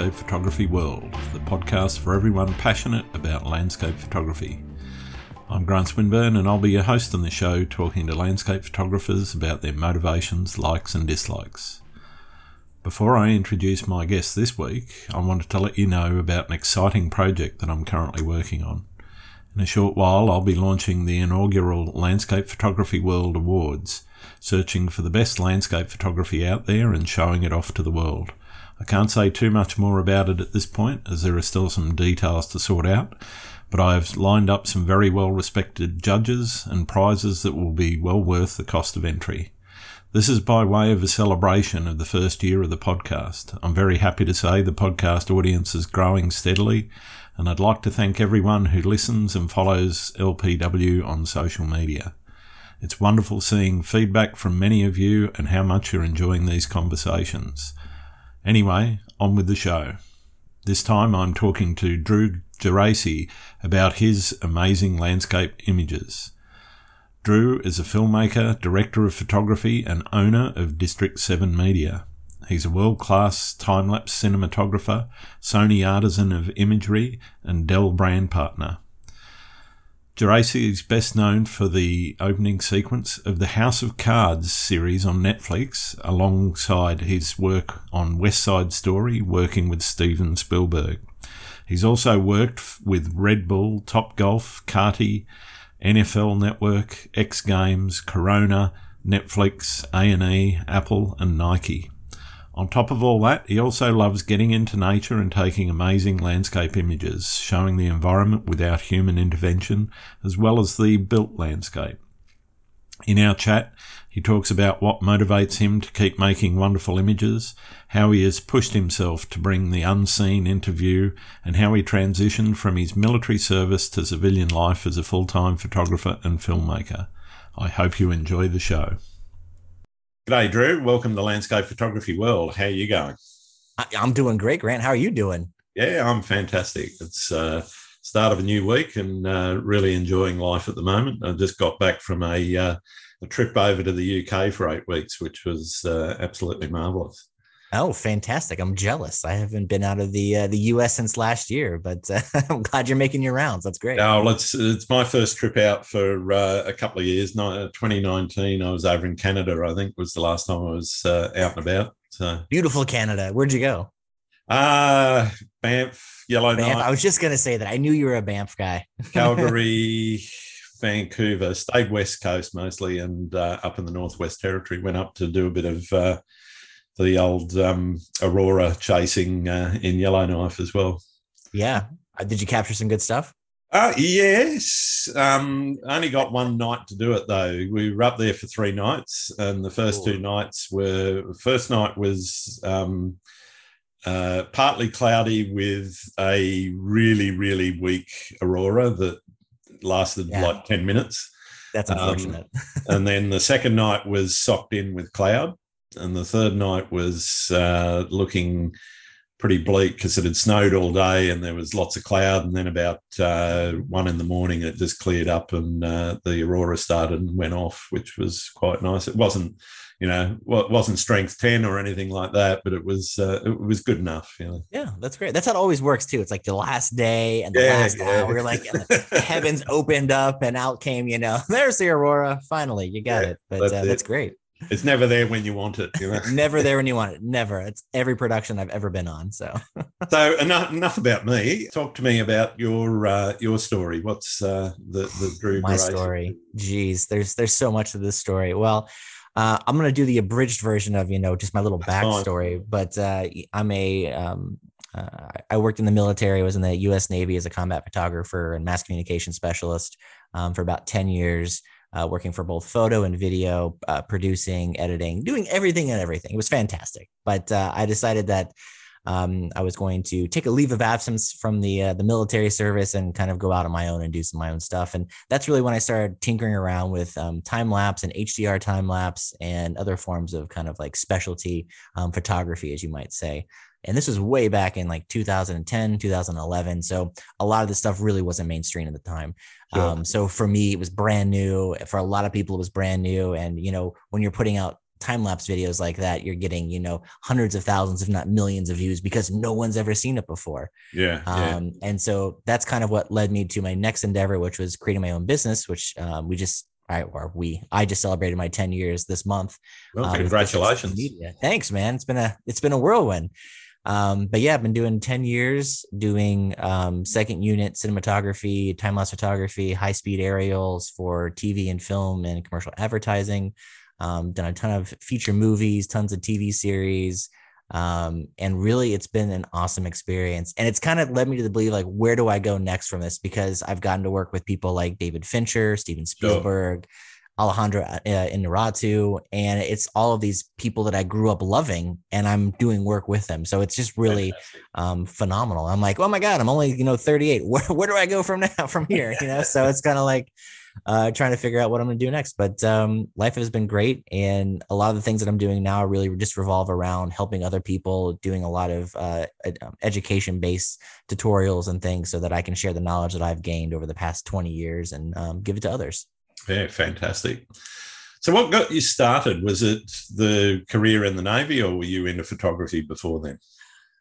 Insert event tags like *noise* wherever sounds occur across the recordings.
Landscape Photography World, the podcast for everyone passionate about landscape photography. I'm Grant Swinburne, and I'll be your host on the show talking to landscape photographers about their motivations, likes, and dislikes. Before I introduce my guest this week, I wanted to let you know about an exciting project that I'm currently working on. In a short while, I'll be launching the inaugural Landscape Photography World Awards, searching for the best landscape photography out there and showing it off to the world. I can't say too much more about it at this point, as there are still some details to sort out, but I have lined up some very well respected judges and prizes that will be well worth the cost of entry. This is by way of a celebration of the first year of the podcast. I'm very happy to say the podcast audience is growing steadily and I'd like to thank everyone who listens and follows LPW on social media. It's wonderful seeing feedback from many of you and how much you're enjoying these conversations. Anyway, on with the show. This time I'm talking to Drew Geraci about his amazing landscape images. Drew is a filmmaker, director of photography, and owner of District 7 Media. He's a world class time lapse cinematographer, Sony artisan of imagery, and Dell brand partner. Geraci is best known for the opening sequence of the House of Cards series on Netflix, alongside his work on West Side Story, working with Steven Spielberg. He's also worked with Red Bull, Top Golf, Carty, NFL Network, X Games, Corona, Netflix, A&E, Apple, and Nike. On top of all that, he also loves getting into nature and taking amazing landscape images, showing the environment without human intervention, as well as the built landscape. In our chat, he talks about what motivates him to keep making wonderful images, how he has pushed himself to bring the unseen into view, and how he transitioned from his military service to civilian life as a full time photographer and filmmaker. I hope you enjoy the show. G'day, Drew. Welcome to Landscape Photography World. How are you going? I'm doing great, Grant. How are you doing? Yeah, I'm fantastic. It's uh, start of a new week and uh, really enjoying life at the moment. I just got back from a, uh, a trip over to the UK for eight weeks, which was uh, absolutely marvelous. Oh, fantastic! I'm jealous. I haven't been out of the uh, the U.S. since last year, but uh, *laughs* I'm glad you're making your rounds. That's great. Oh, it's it's my first trip out for uh, a couple of years. No, 2019, I was over in Canada. I think was the last time I was uh, out and about. So beautiful Canada. Where'd you go? Uh Banff, Yellowknife. I was just gonna say that. I knew you were a Banff guy. *laughs* Calgary. Vancouver, stayed west coast mostly, and uh, up in the Northwest Territory. Went up to do a bit of uh, the old um, Aurora chasing uh, in Yellowknife as well. Yeah. Uh, did you capture some good stuff? Uh, yes. Um, only got one night to do it though. We were up there for three nights, and the first Ooh. two nights were first night was um, uh, partly cloudy with a really really weak aurora that lasted yeah. like ten minutes. That's um, unfortunate. Um, *laughs* and then the second night was socked in with cloud and the third night was uh, looking pretty bleak because it had snowed all day and there was lots of cloud. And then about uh, one in the morning, it just cleared up and uh, the aurora started and went off, which was quite nice. It wasn't, you know, well, it wasn't strength ten or anything like that, but it was uh, it was good enough. You know? Yeah, that's great. That's how it always works too. It's like the last day and the yeah, last yeah. hour, like the *laughs* heavens opened up and out came. You know, *laughs* there's the aurora. Finally, you got yeah, it. But that's, uh, that's great it's never there when you want it. You know? *laughs* never there when you want it. Never. It's every production I've ever been on. So, *laughs* so enough enough about me. Talk to me about your uh, your story. What's uh, the the Drew? My story. Jeez, there's there's so much to this story. Well. Uh, I'm gonna do the abridged version of you know just my little backstory, but uh, I'm a um, uh, I worked in the military. I was in the U.S. Navy as a combat photographer and mass communication specialist um, for about ten years uh, working for both photo and video, uh, producing, editing, doing everything and everything. It was fantastic. But uh, I decided that um, I was going to take a leave of absence from the uh, the military service and kind of go out on my own and do some my own stuff. And that's really when I started tinkering around with um, time lapse and HDR time lapse and other forms of kind of like specialty um, photography, as you might say. And this was way back in like 2010, 2011. So a lot of this stuff really wasn't mainstream at the time. Sure. Um, so for me, it was brand new. For a lot of people, it was brand new. And, you know, when you're putting out time lapse videos like that, you're getting, you know, hundreds of thousands, if not millions of views because no one's ever seen it before. Yeah. Um, yeah. And so that's kind of what led me to my next endeavor, which was creating my own business, which um, we just, I, or we, I just celebrated my 10 years this month. Well, um, congratulations. Thanks, man. It's been a, it's been a whirlwind. Um, but yeah, I've been doing 10 years doing um, second unit cinematography, time lapse photography, high speed aerials for TV and film and commercial advertising. Um, done a ton of feature movies, tons of TV series. Um, and really, it's been an awesome experience. And it's kind of led me to believe, like, where do I go next from this? Because I've gotten to work with people like David Fincher, Steven Spielberg, Alejandro uh, Inarritu, and it's all of these people that I grew up loving, and I'm doing work with them. So it's just really um, phenomenal. I'm like, oh my god, I'm only you know 38. *laughs* Where where do I go from now from here? You know, so it's kind of like uh, trying to figure out what I'm going to do next. But um, life has been great, and a lot of the things that I'm doing now really just revolve around helping other people, doing a lot of uh, um, education based tutorials and things, so that I can share the knowledge that I've gained over the past 20 years and um, give it to others. Yeah, fantastic. So, what got you started? Was it the career in the Navy, or were you into photography before then?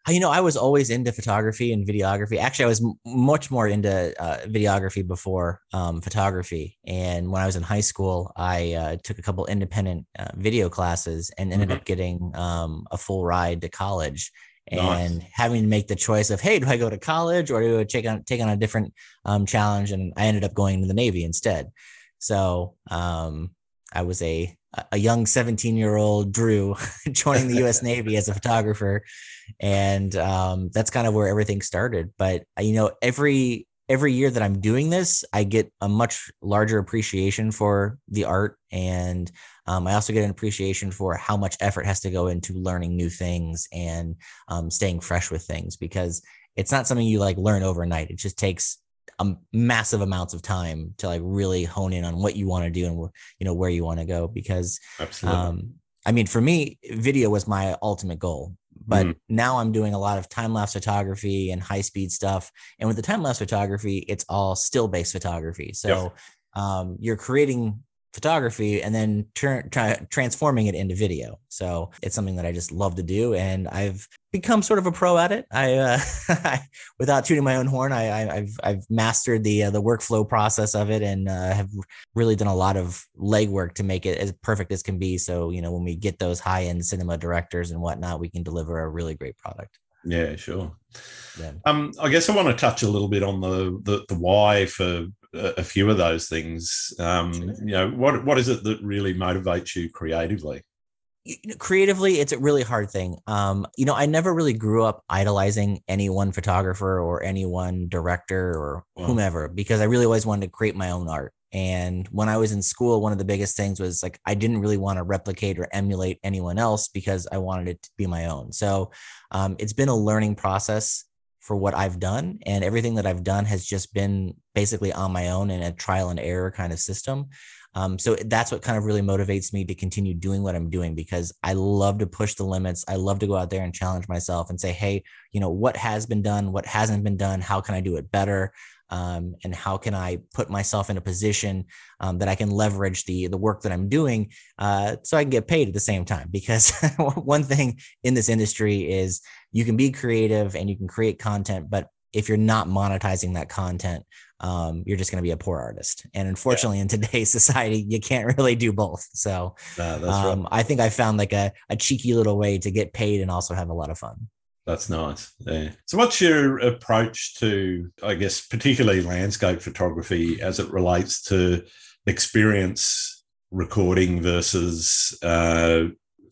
Uh, you know, I was always into photography and videography. Actually, I was much more into uh, videography before um, photography. And when I was in high school, I uh, took a couple independent uh, video classes and ended mm-hmm. up getting um, a full ride to college. And nice. having to make the choice of, hey, do I go to college or do I take on take on a different um, challenge? And I ended up going to the Navy instead. So um, I was a a young 17 year old Drew *laughs* joining the U.S. *laughs* Navy as a photographer, and um, that's kind of where everything started. But uh, you know, every every year that I'm doing this, I get a much larger appreciation for the art, and um, I also get an appreciation for how much effort has to go into learning new things and um, staying fresh with things because it's not something you like learn overnight. It just takes a massive amounts of time to like really hone in on what you want to do and you know where you want to go because Absolutely. um i mean for me video was my ultimate goal but mm. now i'm doing a lot of time lapse photography and high speed stuff and with the time lapse photography it's all still based photography so yep. um, you're creating photography and then turn try transforming it into video. So it's something that i just love to do and i've become sort of a pro at it. I uh *laughs* without tooting my own horn i, I have i've mastered the uh, the workflow process of it and uh, have really done a lot of legwork to make it as perfect as can be. So you know when we get those high end cinema directors and whatnot we can deliver a really great product. Yeah sure. Yeah. um i guess i want to touch a little bit on the the, the why for a few of those things. Um, you know, what what is it that really motivates you creatively? creatively it's a really hard thing um you know i never really grew up idolizing any one photographer or any one director or wow. whomever because i really always wanted to create my own art and when i was in school one of the biggest things was like i didn't really want to replicate or emulate anyone else because i wanted it to be my own so um, it's been a learning process for what I've done. And everything that I've done has just been basically on my own in a trial and error kind of system. Um, so that's what kind of really motivates me to continue doing what I'm doing because I love to push the limits. I love to go out there and challenge myself and say, hey, you know, what has been done, what hasn't been done, how can I do it better? Um, and how can I put myself in a position um, that I can leverage the the work that I'm doing uh, so I can get paid at the same time? *laughs* Because *laughs* one thing in this industry is you can be creative and you can create content, but if you're not monetizing that content, um, you're just going to be a poor artist. And unfortunately, yeah. in today's *laughs* society, you can't really do both. So um. I think I found like a, a cheeky little way to get paid and also have a lot of fun. That's nice. Yeah. So, what's your approach to, I guess, particularly landscape photography as it relates to experience recording versus uh,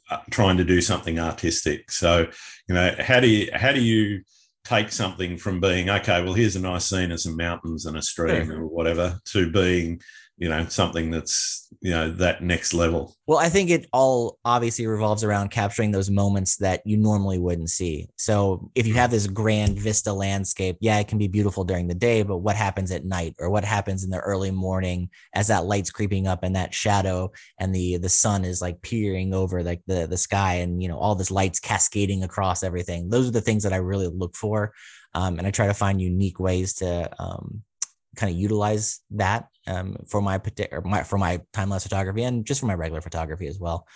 Uh, trying to do something artistic? So, you know, how do you how do you take something from being okay? Well, here's a nice scene of some mountains and a stream or whatever to being you know something that's you know that next level. Well i think it all obviously revolves around capturing those moments that you normally wouldn't see. So if you have this grand vista landscape yeah it can be beautiful during the day but what happens at night or what happens in the early morning as that light's creeping up and that shadow and the the sun is like peering over like the the sky and you know all this lights cascading across everything. Those are the things that i really look for um, and i try to find unique ways to um, kind of utilize that um, for my, my for my time lapse photography and just for my regular photography as well.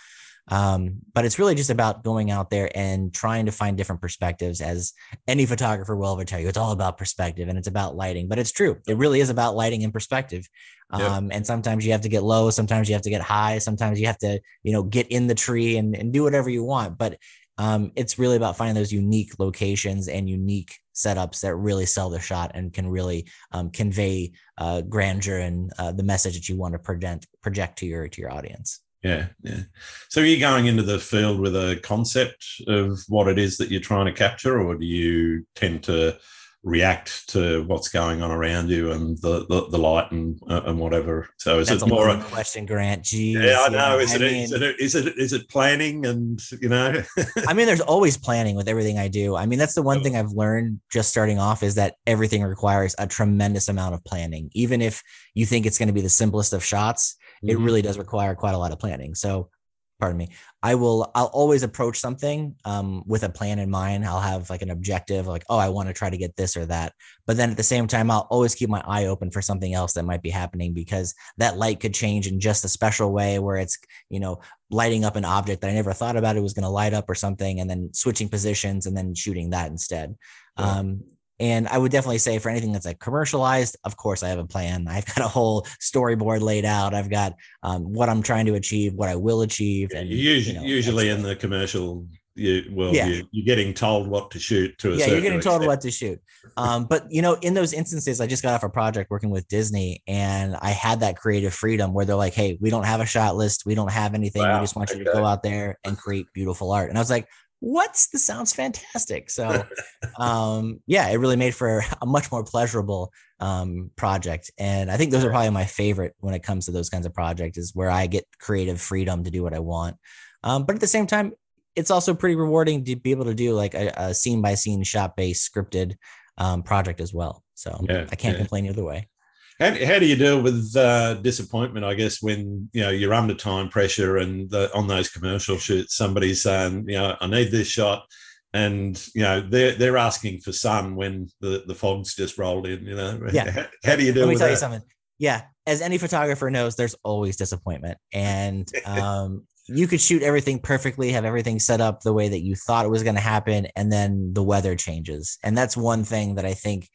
Um, but it's really just about going out there and trying to find different perspectives. As any photographer will ever tell you, it's all about perspective and it's about lighting. But it's true; it really is about lighting and perspective. Um, And sometimes you have to get low, sometimes you have to get high, sometimes you have to, you know, get in the tree and, and do whatever you want. But um, it's really about finding those unique locations and unique setups that really sell the shot and can really um, convey uh, grandeur and uh, the message that you want to project project to your to your audience. Yeah, yeah. So are you going into the field with a concept of what it is that you're trying to capture, or do you tend to react to what's going on around you and the the, the light and uh, and whatever. So is That's it more a question, Grant? Geez, yeah, I know. Is, I it, mean, is it is it is it planning and you know? *laughs* I mean, there's always planning with everything I do. I mean, that's the one thing I've learned just starting off is that everything requires a tremendous amount of planning. Even if you think it's going to be the simplest of shots, mm-hmm. it really does require quite a lot of planning. So pardon me i will i'll always approach something um, with a plan in mind. I'll have like an objective like oh i want to try to get this or that. But then at the same time i'll always keep my eye open for something else that might be happening because that light could change in just a special way where it's you know lighting up an object that i never thought about it was going to light up or something and then switching positions and then shooting that instead. Yeah. um, and I would definitely say for anything that's like commercialized, of course, I have a plan. *laughs* I've got a whole storyboard laid out. I've got um, what I'm trying to achieve, what I will achieve. And usually, you know, usually in the commercial you well yeah. you, are getting told what to shoot to a yeah you're getting extent. told what to shoot um but you know in those instances i just got off a project working with disney and i had that creative freedom where they're like hey we don't have a shot list we don't have anything wow. we just want you okay. to go out there and create beautiful art and i was like what? This sounds fantastic. So, *laughs* um, yeah, it really made for a much more pleasurable um, project. And I think those are probably my favorite when it comes to those kinds of projects is where I get creative freedom to do what I want. Um, but at the same time, it's also pretty rewarding to be able to do like a, a scene by scene shot based scripted um, project as well. So yeah, I can't yeah. complain either way. How, how do you deal with uh, disappointment? I guess when you know you're under time pressure and the, on those commercial shoots, somebody's saying, you know, I need this shot, and you know they're they're asking for sun when the the fog's just rolled in. You know, yeah. *laughs* How, how do you deal? With that? Let me tell that? you something. Yeah, as any photographer knows, there's always disappointment, and *laughs* um, you could shoot everything perfectly, have everything set up the way that you thought it was going to happen, and then the weather changes, and that's one thing that I think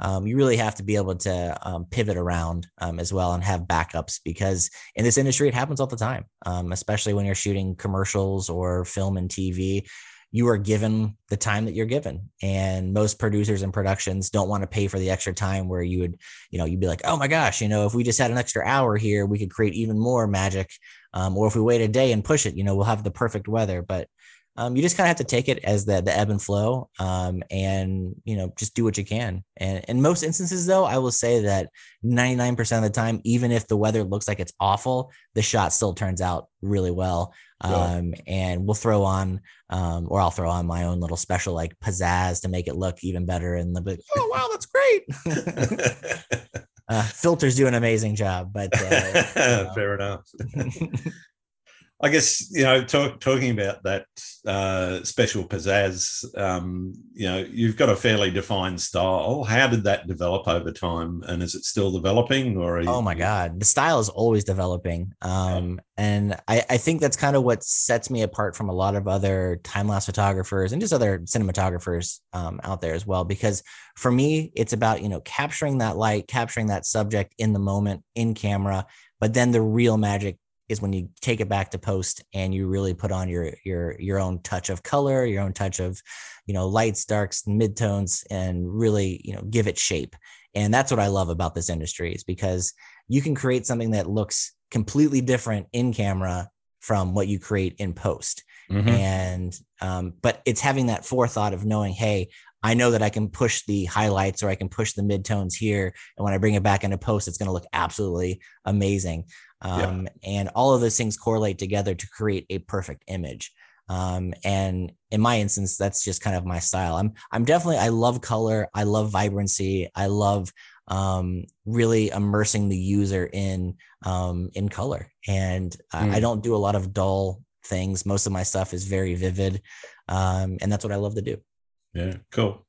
um, you really have to be able to um, pivot around um, as well and have backups because in this industry it happens all the time um, especially when you're shooting commercials or film and tv you are given the time that you're given and most producers and productions don't want to pay for the extra time where you would you know you'd be like oh my gosh you know if we just had an extra hour here we could create even more magic um, or if we wait a day and push it you know we'll have the perfect weather. But um, you just kind of have to take it as the the ebb and flow, um, and you know just do what you can. And in most instances, though, I will say that 99% of the time, even if the weather looks like it's awful, the shot still turns out really well. Um, yeah. And we'll throw on, um, or I'll throw on my own little special like pizzazz to make it look even better. And the bit, oh wow, that's great. *laughs* *laughs* uh, filters do an amazing job, but uh, *laughs* fair enough. I guess you know, talk, talking about that uh, special pizzazz. Um, you know, you've got a fairly defined style. How did that develop over time, and is it still developing? Or you- oh my god, the style is always developing, um, yeah. and I, I think that's kind of what sets me apart from a lot of other time lapse photographers and just other cinematographers um, out there as well. Because for me, it's about you know capturing that light, capturing that subject in the moment in camera, but then the real magic is when you take it back to post and you really put on your your your own touch of color, your own touch of, you know, lights, darks, midtones, and really, you know, give it shape. And that's what I love about this industry is because you can create something that looks completely different in camera from what you create in post. Mm-hmm. And um, but it's having that forethought of knowing, hey, I know that I can push the highlights or I can push the midtones here. And when I bring it back into post, it's going to look absolutely amazing. Um, yeah. And all of those things correlate together to create a perfect image. Um, and in my instance, that's just kind of my style. I'm I'm definitely I love color. I love vibrancy. I love um, really immersing the user in um, in color. And mm. I, I, hmm. don't do a lot of dull things. Most of my stuff is very vivid, um, and that's what I love to do. Yeah, cool.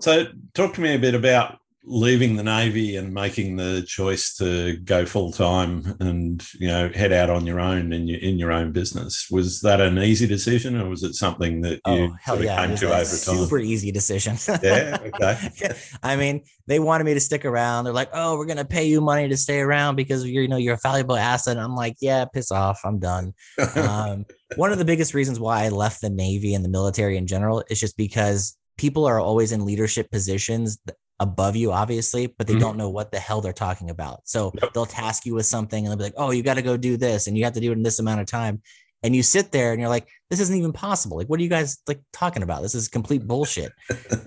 So, talk to me a bit about leaving the navy and making the choice to go full time and you know head out on your own in your in your own business was that an easy decision or was it something that you oh, hell yeah. came to over time? Super easy decision. *laughs* yeah. Okay. I mean, they wanted me to stick around. They're like, "Oh, we're gonna pay you money to stay around because you're you know you're a valuable asset." And I'm like, "Yeah, piss off. I'm done." um, *laughs* one of the biggest reasons why I left the navy and the military in general is just because people are always in leadership positions above you, obviously, but they mm-hmm. don't know what the hell they're talking about. So yep. they'll task you with something and they'll be like, oh, you got to go do this and you have to do it in this amount of time. And you sit there and you're like, this isn't even possible. Like, what are you guys like talking about? This is complete bullshit.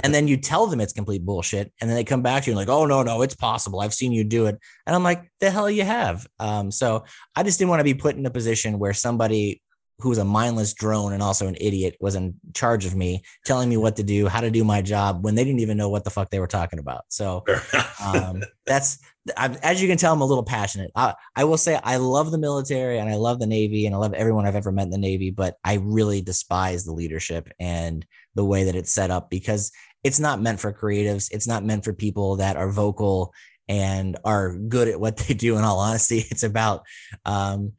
and then you tell them it's complete bullshit. And then they come back to you and like, oh, no, no, it's possible. I've seen you do it. And I'm like, the hell you have. Um, so I just didn't want to be put in a position where somebody who was a mindless drone and also an idiot was in charge of me telling me what to do how to do my job when they didn't even know what the fuck they were talking about. So um, that's I'm, as you can tell i'm a little passionate. I, I will say i love the military and i love the navy and i love everyone i've ever met in the navy but i really despise the leadership and the way that it's set up because it's not meant for creatives. It's not meant for people that are vocal and are good at what they do in all honesty. *laughs* It's about um,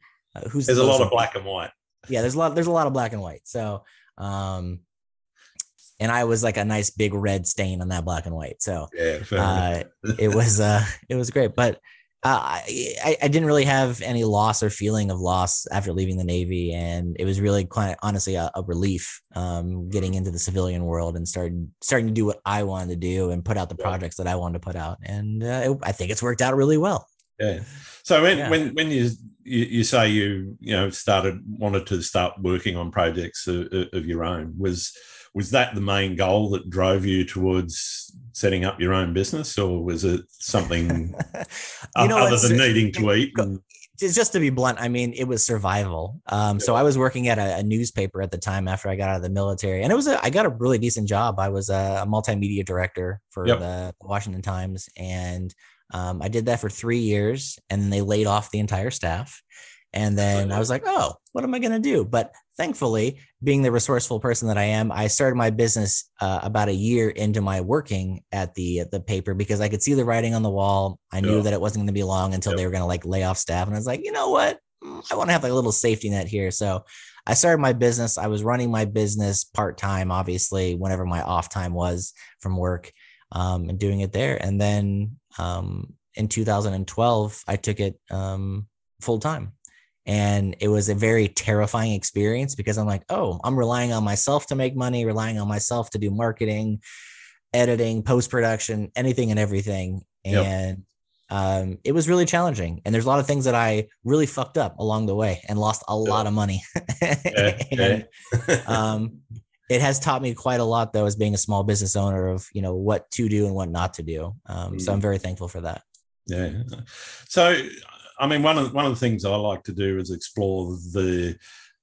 who's there's a lot of black and white yeah, there's a lot there's a lot of black and white. So um and I was like a nice big red stain on that black and white. So yeah, uh, *laughs* it was uh it was great. But uh, I, I didn't really have any loss or feeling of loss after leaving the Navy, and it was really quite honestly a, a relief um, getting into the civilian world and starting starting to do what I wanted to do and put out the yeah. projects that I wanted to put out, and uh, it, I think it's worked out really well. Yeah. So when yeah. when when you, you, you say you you know started wanted to start working on projects of, of, your own was was that the main goal that drove you towards setting up your own business, or was it something *laughs* you know, other than needing to eat? And- just to be blunt, I mean, it was survival. Um. So I was working at a, a, newspaper at the time after I got out of the military, and it was a, I got a really decent job. I was a, multimedia director for yep. the Washington Times, and um, I did that for three years and then they laid off the entire staff. And then I was like, oh, what am I going to do? But thankfully, being the resourceful person that I am, I started my business uh, about a year into my working at the at the paper because I could see the writing on the wall. I knew that it wasn't going to be long until they were going to like lay off staff. And I was like, you know what? Mm, I want to have like a little safety net here. So I started my business. I was running my business part time, obviously, whenever my off time was from work um, and doing it there. And then um, in 2012, I took it um, full time. And it was a very terrifying experience because I'm like, oh, I'm relying on myself to make money, relying on myself to do marketing, editing, post production, anything and everything. Yep. And um, it was really challenging. And there's a lot of things that I really fucked up along the way and lost a lot of money. *laughs* and, um, it has taught me quite a lot though as being a small business owner of you know what to do and what not to do. Um, mm. so i'm mm. very thankful for that. Yeah. So i mean one of one of the things i like to do is explore the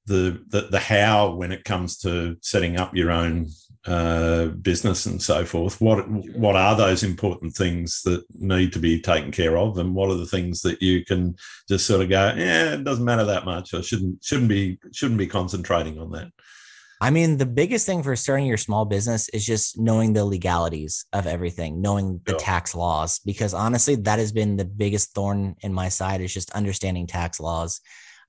the the, the how when it comes to setting up your own uh, business and so forth. What what are those important things that need to be taken care of? And what are the things that you can just sort of go yeah it doesn't matter that much. I shouldn't shouldn't be shouldn't be concentrating on that I mean, the biggest thing for starting your small business is just knowing the legalities of everything, knowing the yeah. tax laws, because honestly, that has been the biggest thorn in my side is just understanding tax laws.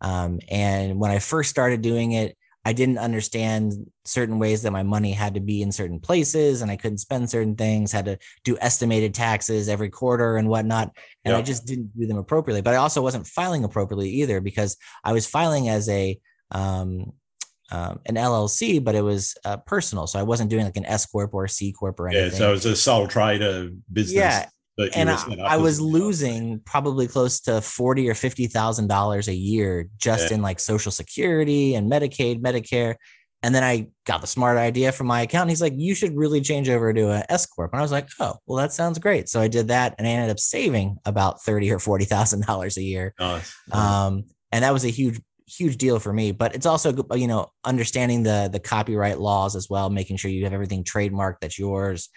Um, and when I first started doing it, I didn't understand certain ways that my money had to be in certain places and I couldn't spend certain things, had to do estimated taxes every quarter and whatnot. And yeah. I just didn't do them appropriately. But I also wasn't filing appropriately either because I was filing as a um, um, an LLC, but it was uh, personal. So I wasn't doing like an S corp or a C corp or anything. Yeah, so it was a sole trader business. Yeah, and I, I was losing probably close to forty or fifty thousand dollars a year just yeah. in like Social Security and Medicaid, Medicare. And then I got the smart idea from my account. He's like, "You should really change over to a S corp." And I was like, "Oh, well, that sounds great." So I did that, and I ended up saving about thirty or forty thousand dollars a year. Nice. Um, and that was a huge huge deal for me but it's also you know understanding the the copyright laws as well making sure you have everything trademarked that's yours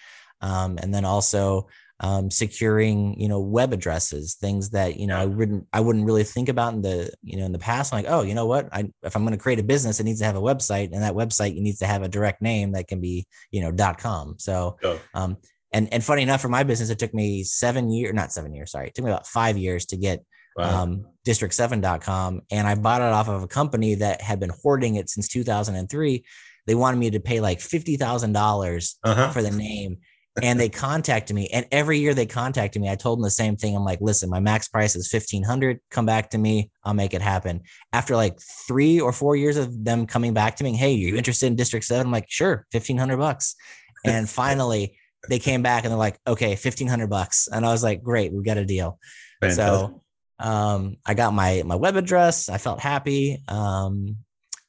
um, and then also um, securing you know web addresses things that you know i wouldn't i wouldn't really think about in the you know in the past I'm like oh you know what? I, if i'm going to create a business it needs to have a website and that website needs to have a direct name that can be you know dot com. So um, and and funny enough, for my business, it took me seven years, not seven years, sorry, it took me about five years to get wow. um, district7.com. And I bought it off of a company that had been hoarding it since 2003. They wanted me to pay like $50,000 uh-huh. for the name. and they contacted me and every year they contacted me i told them the same thing i'm like listen my max price is 1500 come back to me i'll make it happen after like three or four years of them coming back to me hey you interested in district 7 i'm like sure 1500 bucks and *laughs* finally they came back and they're like okay 1500 bucks and i was like great we got a deal Fantastic. so um, I got my my web address. I felt happy. Um,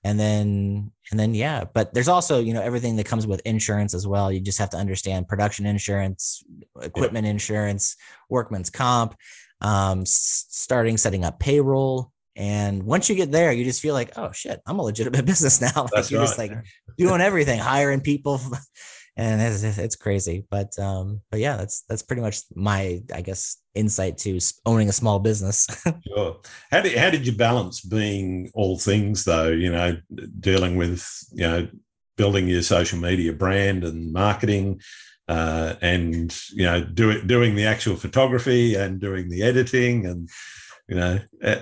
and then and then yeah, but there's also you know everything that comes with insurance as well. You just have to understand production insurance, equipment yeah. insurance, workman's comp, um, starting setting up payroll. And once you get there, you just feel like, oh shit, I'm a legitimate *laughs* business now. like you're right. just like doing everything, hiring people, *laughs* and it's, it's crazy. But um, but yeah, that's that's pretty much my I guess insight to owning a small business. *laughs* sure. How did how did you balance being all things though? You know, dealing with you know building your social media brand and marketing. Uh, and you know, do it, doing the actual photography and doing the editing, and you know, uh,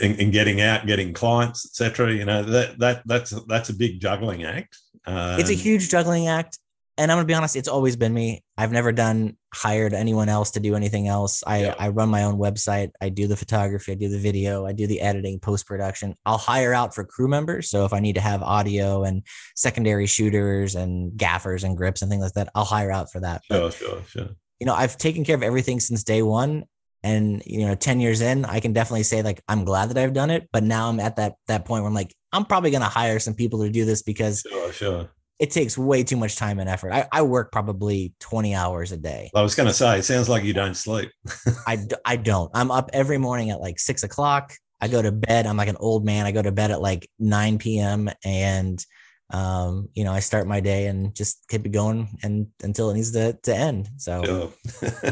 and, and getting out, getting clients, etc. You know, that that that's that's a big juggling act. Um, it's a huge juggling act. And I'm gonna be honest, it's always been me. I've never done hired anyone else to do anything else. I, yeah. I run my own website. I do the photography, I do the video, I do the editing, post production. I'll hire out for crew members. So if I need to have audio and secondary shooters and gaffers and grips and things like that, I'll hire out for that. Sure, but, sure, sure. You know, I've taken care of everything since day one. And you know, 10 years in, I can definitely say like I'm glad that I've done it. But now I'm at that that point where I'm like, I'm probably gonna hire some people to do this because sure, sure it takes way too much time and effort. I, I work probably 20 hours a day. I was going to say, it sounds like you don't sleep. *laughs* I, I don't. I'm up every morning at like six o'clock. I go to bed. I'm like an old man. I go to bed at like 9 p.m. and, um, you know, I start my day and just keep it going and until it needs to, to end. So,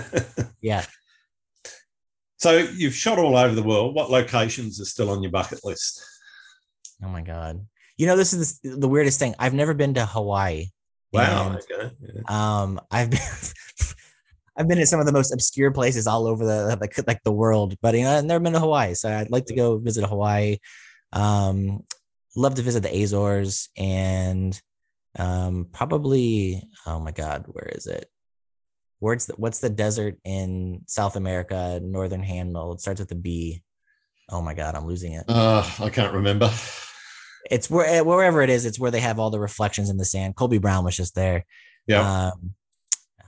*laughs* yeah. So you've shot all over the world. What locations are still on your bucket list? Oh my God. You know, this is the weirdest thing. I've never been to Hawaii. Wow. And, okay. Um, I've been *laughs* I've been in some of the most obscure places all over the like, like the world, but you know, I've never been to Hawaii. So I'd like to go visit Hawaii. Um, love to visit the Azores and um, probably oh my god, where is it? Where's the, what's the desert in South America, northern handle? It starts with a B. Oh my god, I'm losing it. Uh, I can't remember it's where eh, wherever it is, it's where they have all the reflections in the sand. Colby Brown was just there. Yeah. Um,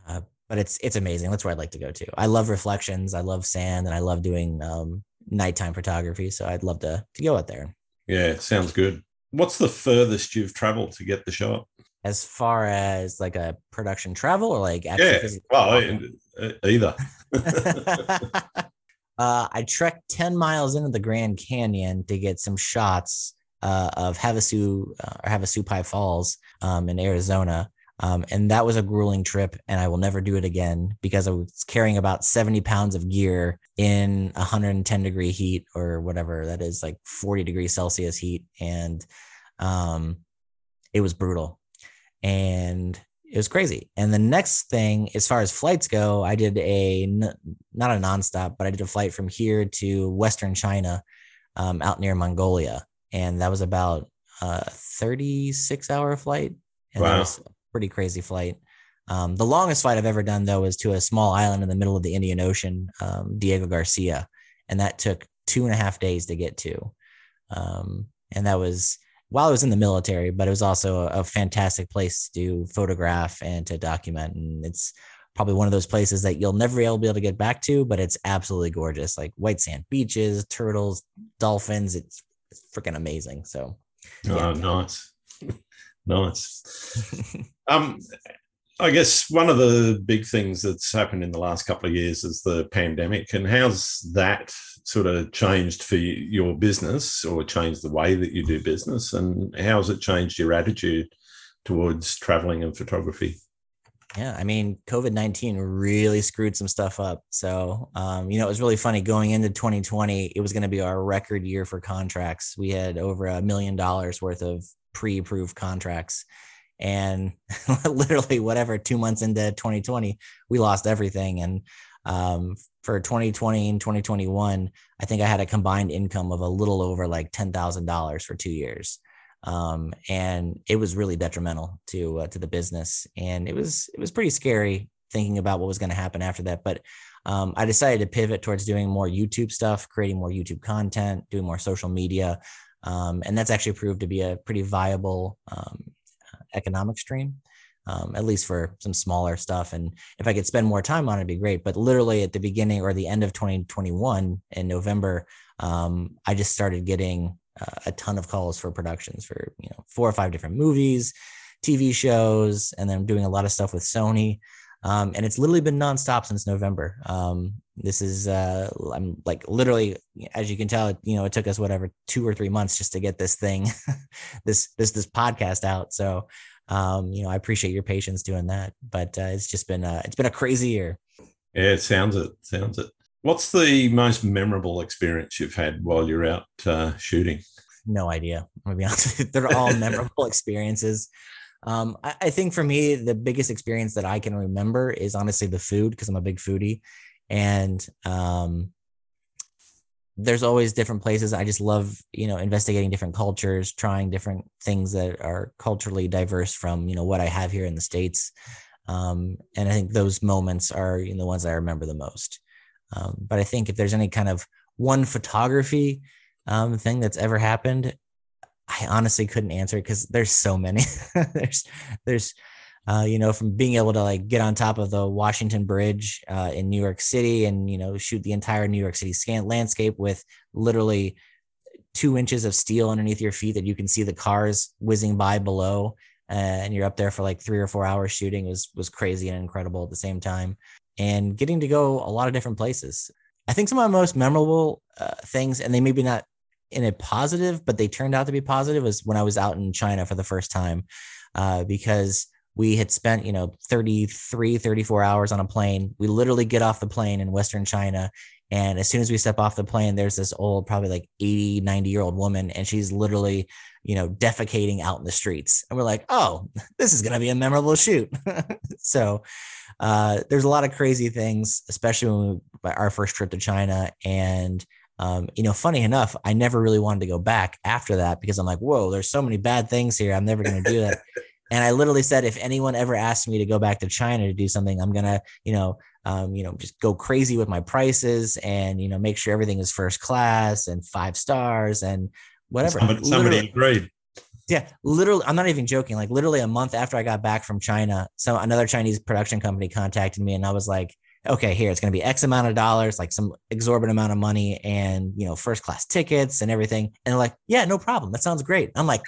uh, but it's it's amazing. That's where I'd like to go to. I love reflections. I love sand, and I love doing um, nighttime photography. So I'd love to to go out there. Yeah, sounds good. What's the furthest you've traveled to get the shot? As far as like a production travel or like yeah, well, either. *laughs* uh, I trekked ten miles into the Grand Canyon to get some shots uh, of Havasu uh, or Havasupai Falls um, in Arizona. Um, and that was a grueling trip, and I will never do it again because I was carrying about 70 pounds of gear in 110 degree heat or whatever that is, like 40 degrees Celsius heat. And um, it was brutal. And it was crazy. And the next thing, as far as flights go, I did a not a nonstop, but I did a flight from here to Western China, um, out near Mongolia, and that was about a 36 hour flight. And wow. that was a pretty crazy flight. Um, the longest flight I've ever done, though, was to a small island in the middle of the Indian Ocean, um, Diego Garcia. And that took two and a half days to get to. Um, and that was while I was in the military, but it was also a, a, fantastic place to photograph and to document. And it's probably one of those places that you'll never be able, be able to get back to, but it's absolutely gorgeous like white sand beaches, turtles, dolphins. It's it's freaking amazing. So, yeah. oh, nice, nice. um, I guess one of the big things that's happened in the last couple of years is the pandemic, and how's that sort of changed for your business, or changed the way that you do business, and how's it changed your attitude towards traveling and photography? Yeah, I mean, COVID 19 really screwed some stuff up. So, um, you know, it was really funny going into 2020, it was going to be our record year for contracts. We had over a million dollars worth of pre approved contracts. And *laughs* literally, whatever, two months into 2020, we lost everything. And um, for 2020 and 2021, I think I had a combined income of a little over like $10,000 for two years. Um, and it was really detrimental to uh, to the business, and it was it was pretty scary thinking about what was going to happen after that. But um, I decided to pivot towards doing more YouTube stuff, creating more YouTube content, doing more social media, um, and that's actually proved to be a pretty viable um, economic stream um, at least for some smaller stuff. And if I could spend more time on it, it'd be great. But literally at the beginning or the end of 2021 in November, um, I just started getting uh, a ton of calls for productions for you know four or five different movies, TV shows, and then doing a lot of stuff with Sony. Um, and it's literally been nonstop since November. Um, this is uh, I'm like literally, as you can tell, you know, it took us whatever two or three months just to get this thing, *laughs* this this this podcast out. So um, you know, I appreciate your patience doing that. But uh, it's just been uh, it's been a crazy year. It sounds it. Sounds it. What's the most memorable experience you've had while you're out uh, shooting? No idea. I'm gonna be *laughs* honest. They're all memorable *laughs* experiences. Um, I, I, think for me, the biggest experience that I can remember is honestly the food because I'm a big foodie, and um, there's always different places. I just love, you know, investigating different cultures, trying different things that are culturally diverse from, you know, what I have here in the States. Um, and I think those moments are you know, the ones I remember the most. Um, but I think if there's any kind of one photography um, thing that's ever happened, I honestly couldn't answer because there's so many. *laughs* there's, there's, uh, you know, from being able to like get on top of the Washington Bridge uh, in New York City and, you know, shoot the entire New York City scan landscape with literally two inches of steel underneath your feet that you can see the cars whizzing by below. Uh, and you're up there for like three or four hours shooting was was crazy and incredible at the same time. And getting to go a lot of different places. I think some of my most memorable uh, things, and they maybe not in a positive, but they turned out to be positive, was when I was out in China for the first time, uh, because we had spent you know 33 34 hours on a plane we literally get off the plane in western china and as soon as we step off the plane there's this old probably like 80 90 year old woman and she's literally you know defecating out in the streets and we're like oh this is going to be a memorable shoot *laughs* so uh, there's a lot of crazy things especially when we, by our first trip to china and um, you know, funny enough, I never really wanted to go back after that because I'm like, whoa, there's so many bad things here. I'm never going to do that. *laughs* And I literally said, if anyone ever asks me to go back to China to do something, I'm gonna, you know, um, you know, just go crazy with my prices and you know, make sure everything is first class and five stars and whatever. Somebody, somebody agreed. Yeah, literally, I'm not even joking. Like literally a month after I got back from China, so another Chinese production company contacted me, and I was like, okay, here it's going to be X amount of dollars, like some exorbitant amount of money, and you know, first class tickets and everything. And they're like, yeah, no problem. That sounds great. I'm like,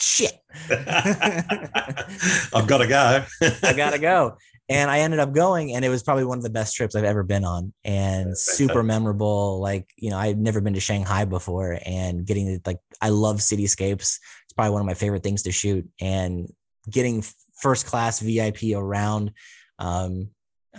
shit. *laughs* I've got to go. *laughs* I got to go. And I ended up going, and it was probably one of the best trips I've ever been on and super memorable. Like, you know, I've never been to Shanghai before, and getting to, like, I love cityscapes. It's probably one of my favorite things to shoot. And getting first class VIP around um,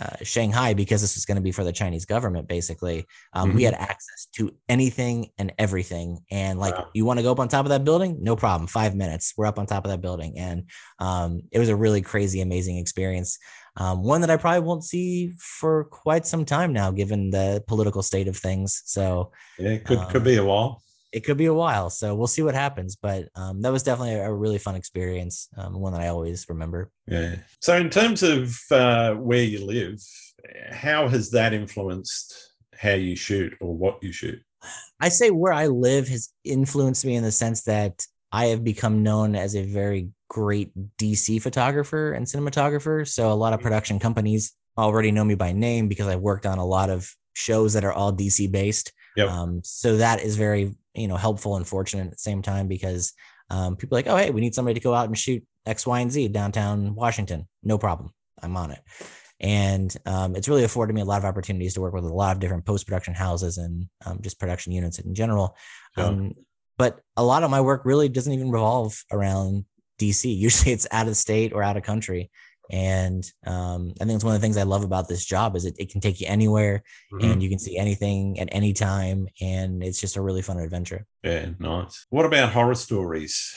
uh, Shanghai because this was going to be for the Chinese government. Basically, um, mm-hmm. we had access to anything and everything. And like, wow. you want to go up on top of that building? No problem. Five minutes, we're up on top of that building, and um, it was a really crazy, amazing experience. Um, one that I probably won't see for quite some time now, given the political state of things. So yeah, it could could be a while it could be a while. So we'll see what happens. But um, that was definitely a, really fun experience, um, one that I always remember. Yeah. So, in terms of uh, where you live, how has that influenced how you shoot or what you shoot? I say where I live has influenced me in the sense that I have become known as a very great DC photographer and cinematographer. So, a lot of mm-hmm. production companies already know me by name because I worked on a lot of shows that are all DC based. Yep. Um, so that is very you know helpful and fortunate at the same time because um, people are like, oh hey, we need somebody to go out and shoot X, Y, and Z downtown Washington. No problem, I'm on it. And um, it's really afforded me a lot of opportunities to work with a lot of different post production houses and um, just production units in general. Um, but a lot of my work really doesn't even revolve around DC. Usually it's out of state or out of country. And um, I think it's one of the things I love about this job is it, it can take you anywhere mm-hmm. and you can see anything at any time. And it's just a really fun adventure. Yeah, nice. What about horror stories?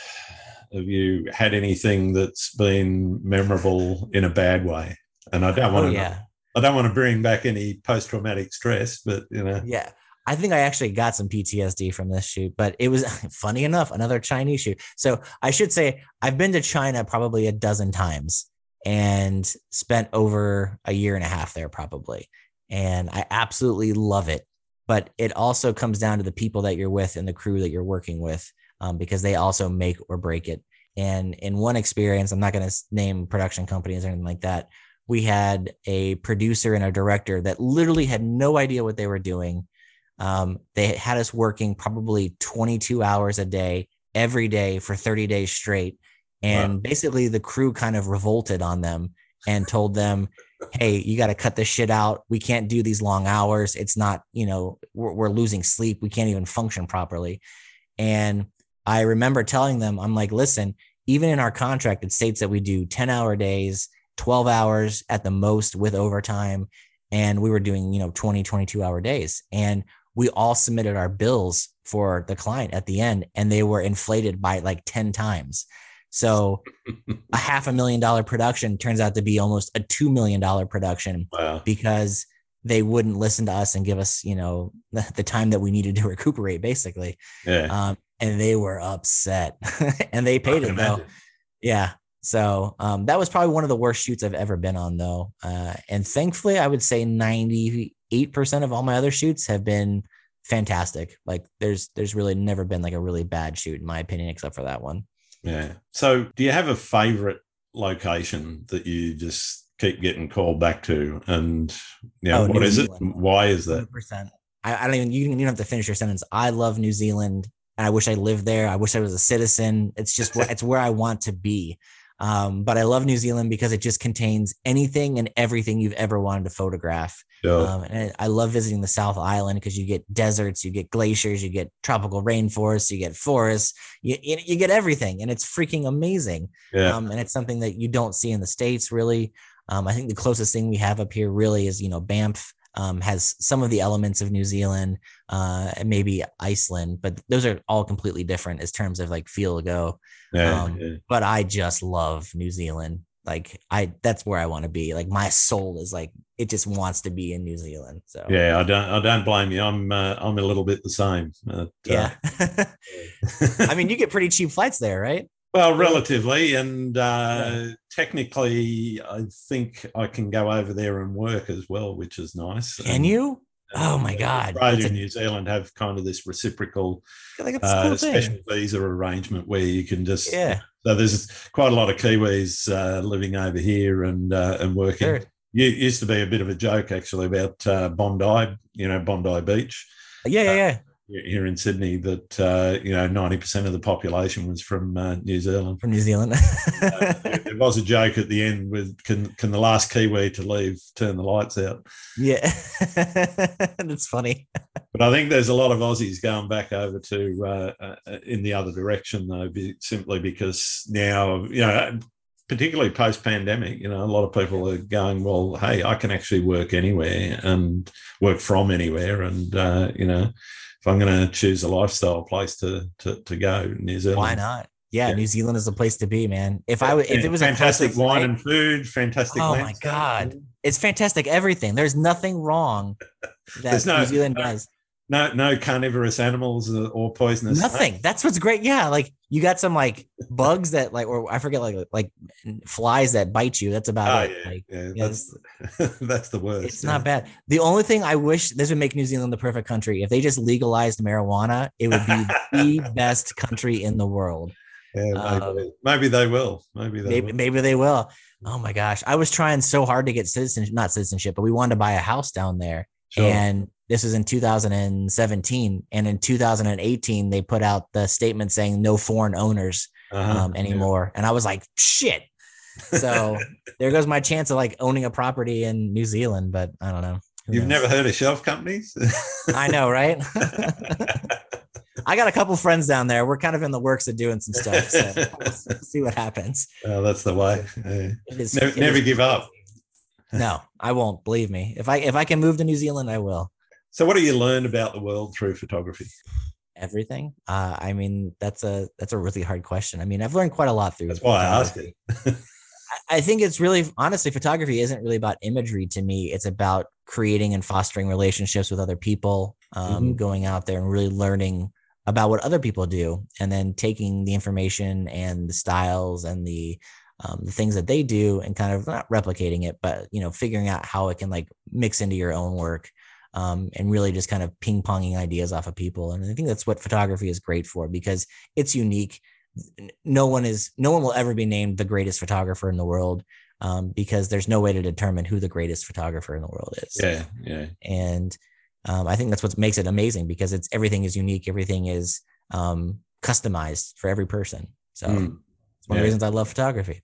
have you had anything that's been memorable in a bad way? And I don't want Oh, to. yeah. I don't want to bring back any post-traumatic stress, but you know, Yeah. I think I actually got some PTSD from this shoot, but it was *laughs* funny enough, another Chinese shoot. So I should say I've been to China probably a dozen times and spent over a year and a half there, probably. And I absolutely love it. But it also comes down to the people that you're with and the crew that you're working with, um, because they also make or break it. And in one experience, I'm not going to name production companies or anything like that. We had a producer and a director that literally had no idea what they were doing. Um, they had us working probably 22 hours a day every day for 30 days straight. And Wow. basically, the crew kind of revolted on them and told them, Hey, you got to cut this shit out. We can't do these long hours. It's not, you know, we're, we're losing sleep. We can't even function properly. And I remember telling them, I'm like, listen, even in our contract, it states that we do 10 hour days, 12 hours at the most with overtime. And we were doing, you know, 20, 22 hour days. And we all submitted our bills for the client at the end, and they were inflated by like 10 times. So a half a million dollar production turns out to be almost a $2 million production wow, because they wouldn't listen to us and give us, you know, the, the time that we needed to *laughs* recuperate, basically. yeah, Um, and they were upset *laughs* and they paid it though. imagine. Yeah. So um, that was probably one of the worst shoots I've ever been on, though. Uh, and thankfully, I would say 98% of all my other shoots have been fantastic. Like there's there's really never been like a really bad shoot, in my opinion, except for that one. Yeah. So, do you have a favorite location that you just keep getting called back to? And yeah, Oh, what New is Zealand. it? Why is that? 100%. I, I don't even, you don't even have to finish your sentence. I love New Zealand and I wish I lived there. I wish I was a citizen. It's just, it's where I want to be. Um, but I love New Zealand because it just contains anything and everything you've ever wanted to photograph. Sure. Um, and I love visiting the South Island because you get deserts, you get glaciers, you get tropical rainforests, you get forests, you, you, you get everything, and it's freaking amazing. yeah. Um, and it's something that you don't see in the states really. Um, I think the closest thing we have up here really is you know Banff um, has some of the elements of New Zealand, uh, and maybe Iceland, but those are all completely different as terms of like feel go. yeah. um, yeah. But I just love New Zealand. Like I, that's where I want to be. Like my soul is like it just wants to be in New Zealand. So Yeah, I don't. I don't blame you. I'm. Uh, I'm a little bit the same. But, uh, yeah. *laughs* I mean, you get pretty cheap flights there, right? Well, relatively, and uh, technically, I think I can go over there and work as well, which is nice. Can And, you? Oh my uh, God, Australia that's a- and New Zealand have kind of this reciprocal Like that's a uh, special visa arrangement where you can just. Yeah, So there's quite a lot of Kiwis uh, living over here and uh, and working. sure. It used to be a bit of a joke actually about uh, Bondi, you know, Bondi Beach Yeah, yeah, yeah. Here in Sydney that uh, you know ninety percent of the population was from uh, New Zealand. From New Zealand. Uh, there there was a joke at the end with can can the last Kiwi to leave turn the lights out? yeah, *laughs* that's funny. But I think there's a lot of Aussies going back over to uh, uh, in the other direction though, simply because now you know. Particularly post pandemic, you know, a lot of people are going, well, hey, I can actually work anywhere and work from anywhere. And, uh, you know, if I'm going to choose a lifestyle place to, to, to go, New Zealand. Why not? Yeah, Yeah. New Zealand is the place to be, man. If I would, if it was fantastic wine and food, fantastic. Oh my. God. it's fantastic. Everything. There's nothing wrong *laughs* that no- New Zealand no does. No, no carnivorous animals or poisonous. Nothing. That's what's great. Yeah, like you got some like bugs that like, or I forget like like flies that bite you. That's about Oh, it. yeah, Like, yeah, yeah, that's *laughs* that's the worst. it's not bad. The only thing I wish this would make New Zealand the perfect country. If they just legalized marijuana, it would be the *laughs* best country in the world. Yeah, maybe, um, maybe they will. Maybe they Maybe will. maybe they will. Oh my gosh, I was trying so hard to get citizenship, not citizenship, but we wanted to buy a house down there, Sure. and this was in 2017. And in 2018, they put out the statement saying no foreign owners Uh-huh, um, yeah. anymore. And I was like, shit. So *laughs* there goes my chance of like owning a property in New Zealand, but I don't know. Who You've knows? never heard of shelf companies? I know, right? *laughs* *laughs* I got a couple friends down there. We're kind of in the works of doing some stuff. So we'll see what happens. oh, that's the way. Yeah. Is, Never, never is- give up. No, I won't. Believe me. If I if I can move to New Zealand, I will. So, what do you learn about the world through photography? Everything. Uh, I mean, that's a that's a really hard question. I mean, I've learned quite a lot through. That's why I asked it. I think it's really honestly, photography isn't really about imagery to me. It's about creating and fostering relationships with other people, um, mm-hmm. going out there and really learning about what other people do, and then taking the information and the styles and the um, the things that they do and kind of not replicating it, but you know, figuring out how it can like mix into your own work. Um, and really just kind of ping ponging ideas off of people. And I think that's what photography is great for because it's unique no one is no one will ever be named the greatest photographer in the world um, because there's no way to determine who the greatest photographer in the world is. Yeah, yeah. And um, I think that's what makes it amazing because it's everything is unique, everything is um, customized for every person. So mm, it's one yeah. of the reasons I love photography.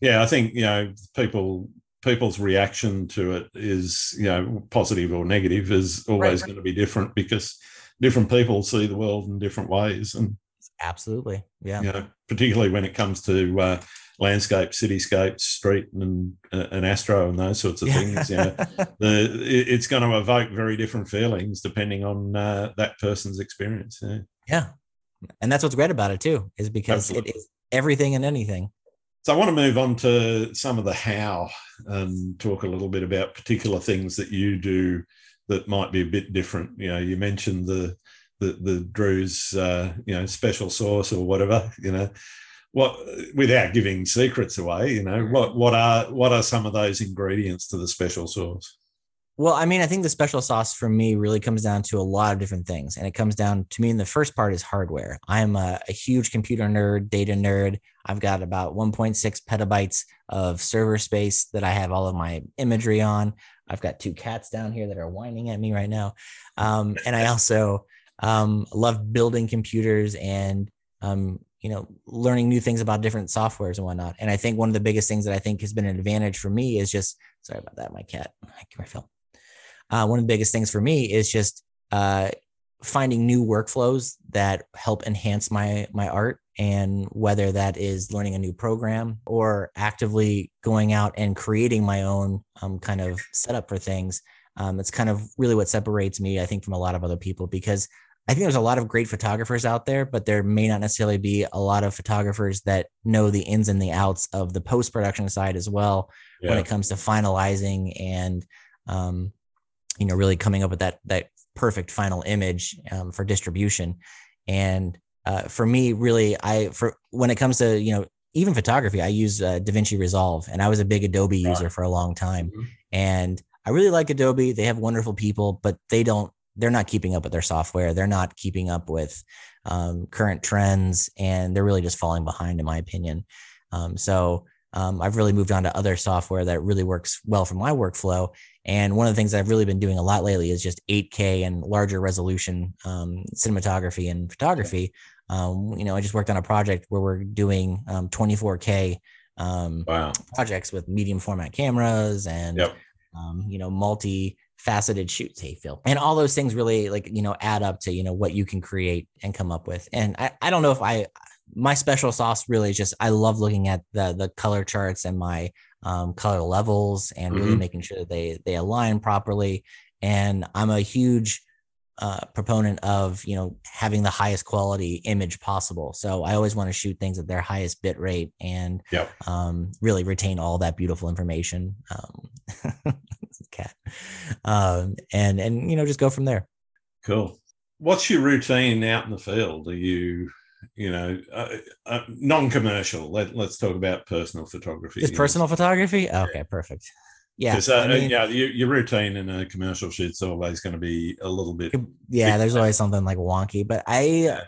Yeah, I think you know people people's reaction to it is you know positive or negative is always right. going to be different because different people see the world in different ways and Absolutely. Yeah. You know, particularly when it comes to uh, landscape, cityscapes, street, and uh, an astro and those sorts of things. You know, *laughs* the, it's going to evoke very different feelings depending on uh, that person's experience. Yeah. yeah. And that's what's great about it too, is because Absolutely. it is everything and anything. So I want to move on to some of the how and talk a little bit about particular things that you do that might be a bit different. You know, you mentioned the the the Drew's uh, you know special sauce or whatever you know. What without giving secrets away you know what what are what are some of those ingredients to the special sauce well i mean i think the special sauce for me really comes down to a lot of different things and it comes down to me in the first part is hardware i'm a, a huge computer nerd data nerd i've got about 1.6 petabytes of server space that i have all of my imagery on i've got two cats down here that are whining at me right now um, and i also um, love building computers and um, you know learning new things about different softwares and whatnot. And I think one of the biggest things that I think has been an advantage for me is just sorry about that, my cat. Come here, Phil. Uh, one of the biggest things for me is just uh, finding new workflows that help enhance my my art and whether that is learning a new program or actively going out and creating my own um, kind of setup for things um, it's kind of really what separates me i think from a lot of other people because I think there's a lot of great photographers out there, but there may not necessarily be a lot of photographers that know the ins and the outs of the post production side as well yeah. when it comes to finalizing and um, you know really coming up with that that perfect final image um, for distribution. And uh, for me, really, I for when it comes to you know even photography, I use uh, DaVinci Resolve, and I was a big Adobe user for a long time, mm-hmm. and I really like Adobe. They have wonderful people, but they don't they're not keeping up with their software. They're not keeping up with um, current trends, and they're really just falling behind, in my opinion. Um, so um, I've really moved on to other software that really works well for my workflow. And one of the things I've really been doing a lot lately is just 8K and larger resolution um, cinematography and photography. Um, you know, I just worked on a project where we're doing 24K um, wow. projects with medium format cameras and yep. you know multi faceted shoots hey phil and all those things really like you know add up to you know what you can create and come up with and i, I don't know if i my special sauce really is just i love looking at the the color charts and my um, color levels and mm-hmm. really making sure that they they align properly and i'm a huge uh, proponent of you know having the highest quality image possible. So I always want to shoot things at their highest bit rate and yep. um, really retain all that beautiful information. Um, *laughs* cat, um, and and you know just go from there. Cool. What's your routine out in the field? Are you you know, uh, uh, non-commercial. Let, us talk about personal photography. Is personal know. photography? Okay, perfect. Yeah, uh, I mean, yeah, your, your, routine in a commercial shoot's always going to be a little bit. Yeah, there's always something like wonky, but I, yeah.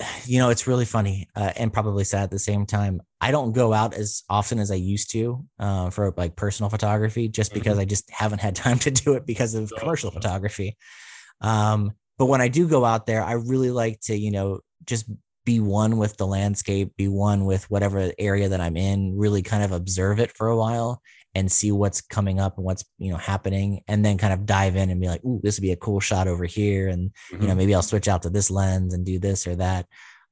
*sighs* you know, it's really funny uh, and probably sad at the same time. I don't go out as often as I used to uh, for like personal photography, just because mm-hmm. I just haven't had *laughs* time to do it because of commercial photography. Um, but when I do go out there, I really like to, you know, just be one with the landscape, be one with whatever area that I'm in, really kind of observe it for a while and see what's coming up and what's you know happening and then kind of dive in and be like ooh this would be a cool shot over here and mm-hmm. you know mm-hmm. maybe i'll switch out to this lens and do this or that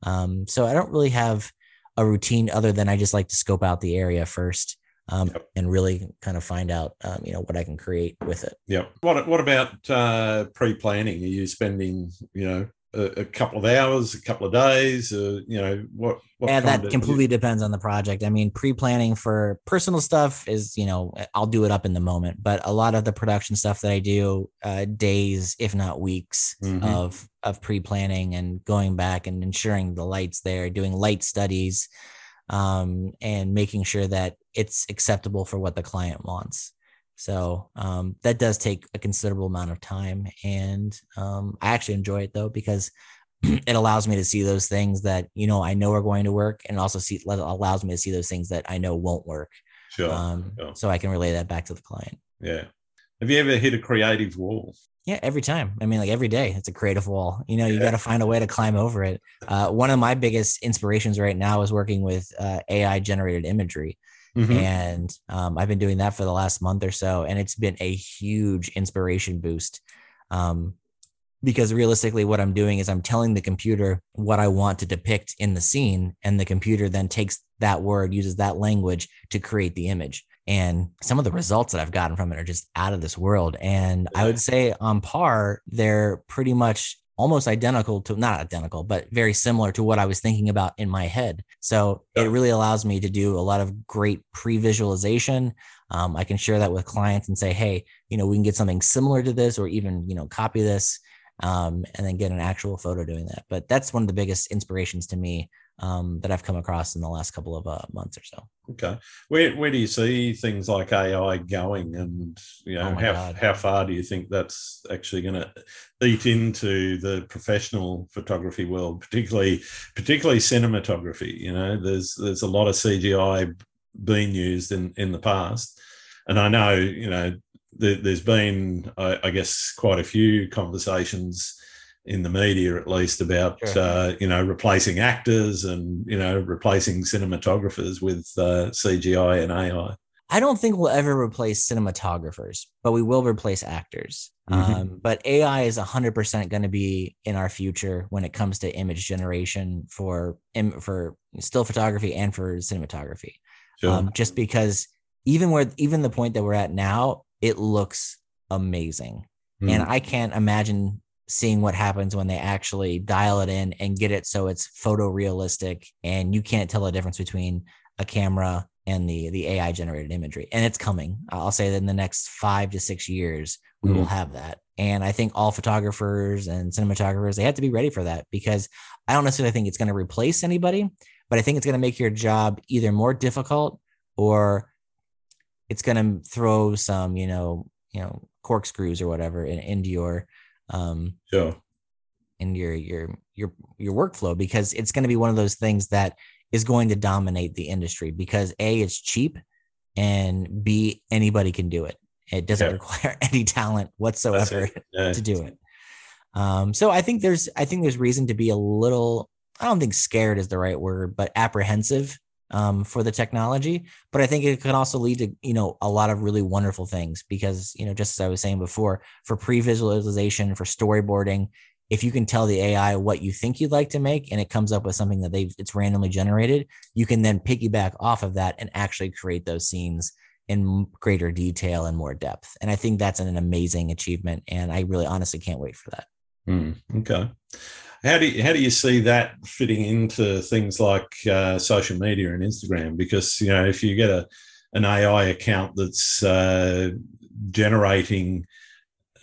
um, so i don't really have a routine other than i just like to scope out the area first um, yep. and really kind of find out um, you know what i can create with it yeah what, what about uh, pre-planning are you spending you know a, a, couple of hours, a couple of days? Uh, you know, what? what yeah, that completely depends on the project. I mean, pre-planning for personal stuff is, you know, I'll do it up in the moment, but a lot of the production stuff that I do, uh, days, if not weeks, mm-hmm. of of pre-planning and going back and ensuring the lights there, doing light studies, um, and making sure that it's acceptable for what the client wants. So um, that does take a considerable amount of time. And um, I actually enjoy it though, because *clears throat* it allows me to see those things that, you know, I know are going to work and also see, allows me to see those things that I know won't work. Sure, um, sure. So I can relay that back to the client. Yeah. Have you ever hit a creative wall? Yeah, every time. I mean, like every day, it's a creative wall. You know, you got to find a way to climb over it. Uh, one of my biggest inspirations right now is working with uh, AI generated imagery. Mm-hmm. And um, I've been doing that for the last month or so, and it's been a huge inspiration boost. Um, because realistically, what I'm doing is I'm telling the computer what I want to depict in the scene, and the computer then takes that word, uses that language to create the image. And some of the results that I've gotten from it are just out of this world. And I would say on par, they're pretty much almost identical to not identical, but very similar to what I was thinking about in my head. So yeah. it really allows me to do a lot of great pre visualization. Um, I can share that with clients and say, hey, you know, we can get something similar to this or even, you know, copy this um, and then get an actual photo doing that. But that's one of the biggest inspirations to me um, that I've come across in the last couple of uh, months or so. Okay, where where do you see things like AI going, and you know oh how God. how far do you think that's actually going to eat into the professional photography world, particularly particularly cinematography? You know, there's there's a lot of CGI being used in in the past, and I know you know there, has been I, I guess quite a few conversations in the media at least about sure. uh, you know replacing actors and you know replacing cinematographers with uh, CGI and AI. I don't think we'll ever replace cinematographers, but we will replace actors. Mm-hmm. Um, but AI is 100% going to be in our future when it comes to image generation for for still photography and for cinematography. Sure. Um, just because even where even the point that we're at now, it looks amazing. Mm. And I can't imagine seeing what happens when they actually dial it in and get it so it's photorealistic and you can't tell the difference between a camera and the the AI generated imagery. And it's coming. I'll say that in the next 5 to 6 years we mm will have that. And I think all photographers and cinematographers they have to be ready for that because I don't necessarily think it's going to replace anybody, but I think it's going to make your job either more difficult or it's going to throw some, you know, you know, corkscrews or whatever in, into your um, sure. in your your your your workflow because it's going to be one of those things that is going to dominate the industry because a it's cheap and b anybody can do it it doesn't yeah. require *laughs* any talent whatsoever yeah. to do it um, so i think there's i think there's reason to be a little i don't think scared is the right word but apprehensive um, for the technology. But I think it can also lead to you know a lot of really wonderful things because you know just as I was saying before, for pre-visualization, for storyboarding, if you can tell the AI what you think you'd like to make and it comes up with something that they've it's randomly generated, you can then piggyback off of that and actually create those scenes in greater detail and more depth. And I think that's an amazing achievement. And I really honestly can't wait for that. Mm, okay. How do you, how do you see that fitting into things like uh, social media and Instagram? Because you know, if you get a an AI account that's uh, generating,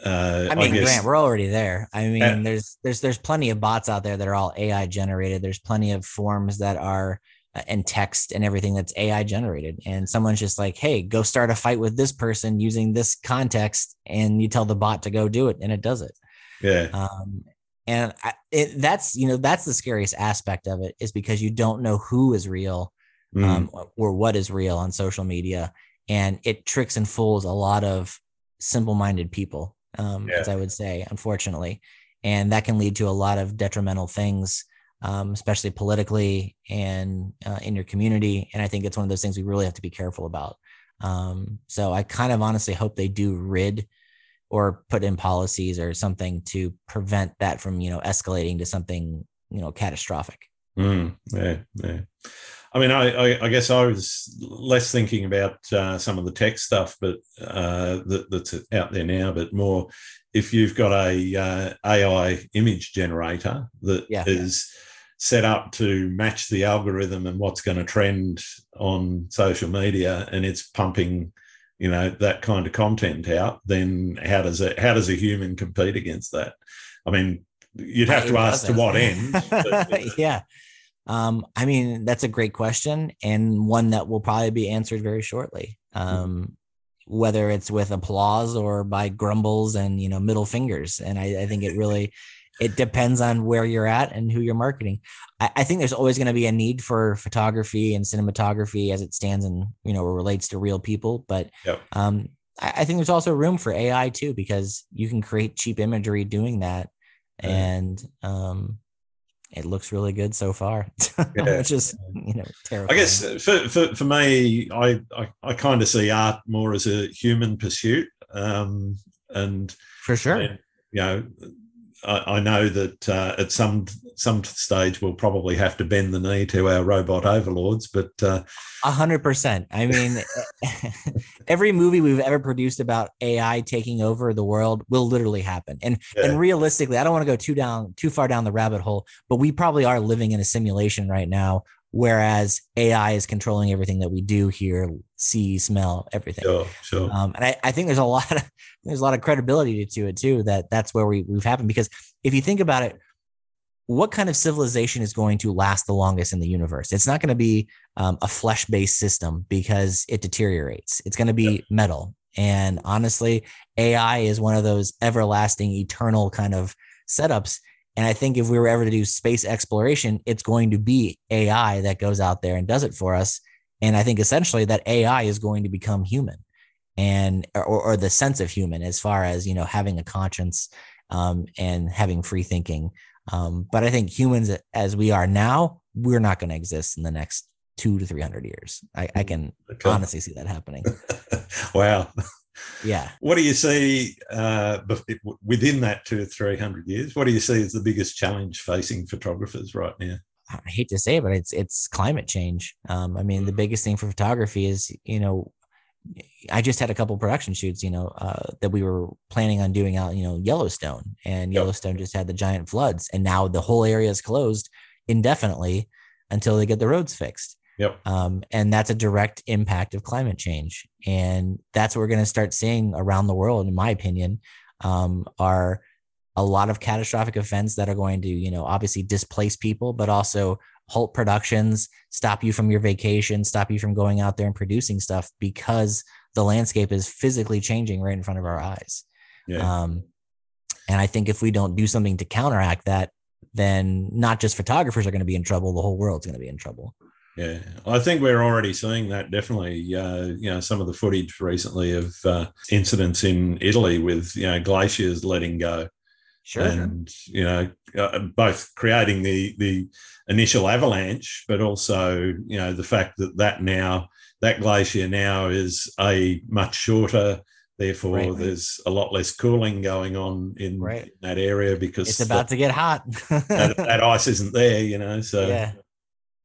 uh, I mean, I guess, Grant, we're already there. I mean, uh, there's there's there's plenty of bots out there that are all AI generated. There's plenty of forms that are uh, and text and everything that's AI generated. And someone's just like, hey, go start a fight with this person using this context, and you tell the bot to go do it, and it does it. Yeah. Um, and I, it, that's you know that's the scariest aspect of it is because you don't know who is real mm. um, or what is real on social media and it tricks and fools a lot of simple-minded people um, yeah. as i would say unfortunately and that can lead to a lot of detrimental things um, especially politically and uh, in your community and i think it's one of those things we really have to be careful about um, so i kind of honestly hope they do rid or put in policies or something to prevent that from you know escalating to something you know catastrophic mm, yeah, yeah. I mean, I, I, I, guess I was less thinking about uh, some of the tech stuff, but uh, that, that's out there now, but more if you've got a uh, AI image generator that yeah. is set up to match the algorithm and what's going to trend on social media, and it's pumping, you know, that kind of content out, then how does it? How does a human compete against that? I mean, you'd have to ask to what end. But, *laughs* yeah. Um, I mean, that's a great question and one that will probably be answered very shortly. Um, whether it's with applause or by grumbles and you know middle fingers. And I, I think it really it depends on where you're at and who you're marketing. I, I think there's always going to be a need for photography and cinematography as it stands and you know relates to real people. But yep. um, I, I think there's also room for AI too because you can create cheap imagery doing that, and um, it looks really good so far, *laughs* yeah. which is you know terrible. I guess for, for, for me, I, I, I kind of see art more as a human pursuit, um, and for sure, and, you know, I, I know that uh, at some some stage we'll probably have to bend the knee to our robot overlords, but uh, a hundred percent. I mean, *laughs* every movie we've ever produced about AI taking over the world will literally happen. And yeah. and realistically, I don't want to go too down too far down the rabbit hole, but we probably are living in a simulation right now whereas AI is controlling everything that we do hear, see, smell, everything. Sure, sure. Um, and I, I, think there's a lot of *laughs* there's a lot of credibility to it too. That that's where we, we've happened because if you think about it, what kind of civilization is going to last the longest in the universe? It's not going to be um, a flesh based system because it deteriorates. It's going to be metal. And honestly, AI is one of those everlasting, eternal kind of setups and I think if we were ever to do space exploration, it's going to be AI that goes out there and does it for us. And I think essentially that AI is going to become human and or, or the sense of human as far as you know having a conscience um, and having free thinking. Um, but I think humans as we are now, we're not going to exist in the next two to three hundred years. I, I can okay. honestly see that happening. *laughs* wow. Yeah. What do you see uh, within that two or three hundred years? What do you see as the biggest challenge facing photographers right now? I hate to say it, but it's it's climate change. Um, I mean, the mm. biggest thing for photography is you know, I just had a couple production shoots, you know, uh, that we were planning on doing out, you know, Yellowstone, and Yellowstone just had the giant floods, and now the whole area is closed indefinitely until they get the roads fixed. Yep. Um, and that's a direct impact of climate change. And that's what we're going to start seeing around the world, in my opinion, um, are a lot of catastrophic events that are going to, you know, obviously displace people, but also halt productions, stop you from your vacation, stop you from going out there and producing stuff because the landscape is physically changing right in front of our eyes. Yeah. Um, and I think if we don't do something to counteract that, then not just photographers are going to be in trouble, the whole world's going to be in trouble. Yeah, I think we're already seeing that. Definitely, uh, you know, some of the footage recently of uh, incidents in Italy with you know glaciers letting go, sure, and you know, uh, both creating the the initial avalanche, but also you know the fact that that now that glacier now is a much shorter. Therefore, right. there's a lot less cooling going on in, right. in that area because it's about the, to get hot. that, that, *laughs* ice isn't there, you know. So yeah.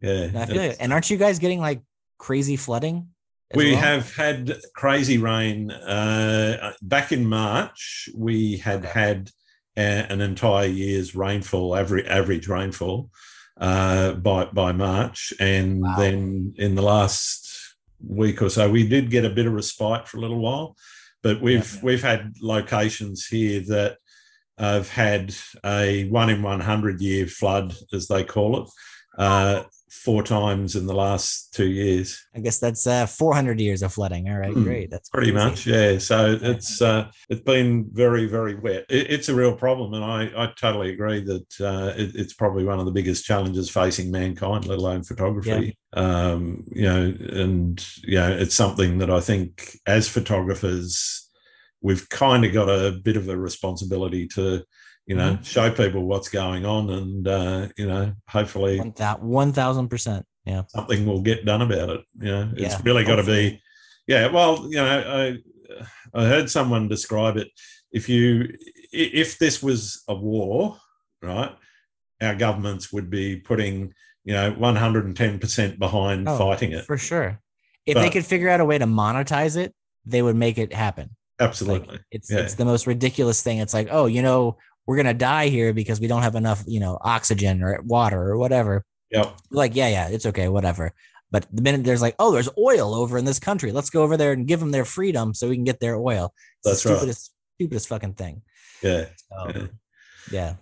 Yeah. I feel it. And aren't you guys getting like crazy flooding? We well? have had crazy rain. Uh, back in March, we had okay. had a, an entire year's rainfall, average, average rainfall uh, by by March, and wow. then in the last week or so, we did get a bit of respite for a little while. But we've yeah, yeah. we've had locations here that have had a one in one hundred year flood, as they call it. Uh, four times in the last two years. I guess that's uh, 400 years of flooding. All right, mm, great. That's pretty crazy. much, yeah. So it's uh, it's been very very wet. It, it's a real problem, and I, I totally agree that uh, it, it's probably one of the biggest challenges facing mankind, let alone photography. Yeah. Um, you know, and you know, it's something that I think as photographers we've kind of got a bit of a responsibility to you know, mm-hmm. show people what's going on, and uh, you know, hopefully, that one thousand percent, yeah, something will get done about it. You know, it's yeah, really got to be, yeah. Well, you know, I I heard someone describe it. If you if this was a war, right, our governments would be putting you know, 110% behind oh, fighting it. For sure. If but, they could figure out a way to monetize it, they would make it happen. Absolutely. Like, it's yeah. it's the most ridiculous thing. It's like, oh, you know, we're gonna die here because we don't have enough, you know, oxygen or water or whatever. Yep. Like, yeah, yeah, it's okay, whatever. But the minute there's like, oh, there's oil over in this country, let's go over there and give them their freedom so we can get their oil. That's the stupidest, right. stupidest fucking thing. Yeah. So, yeah. yeah.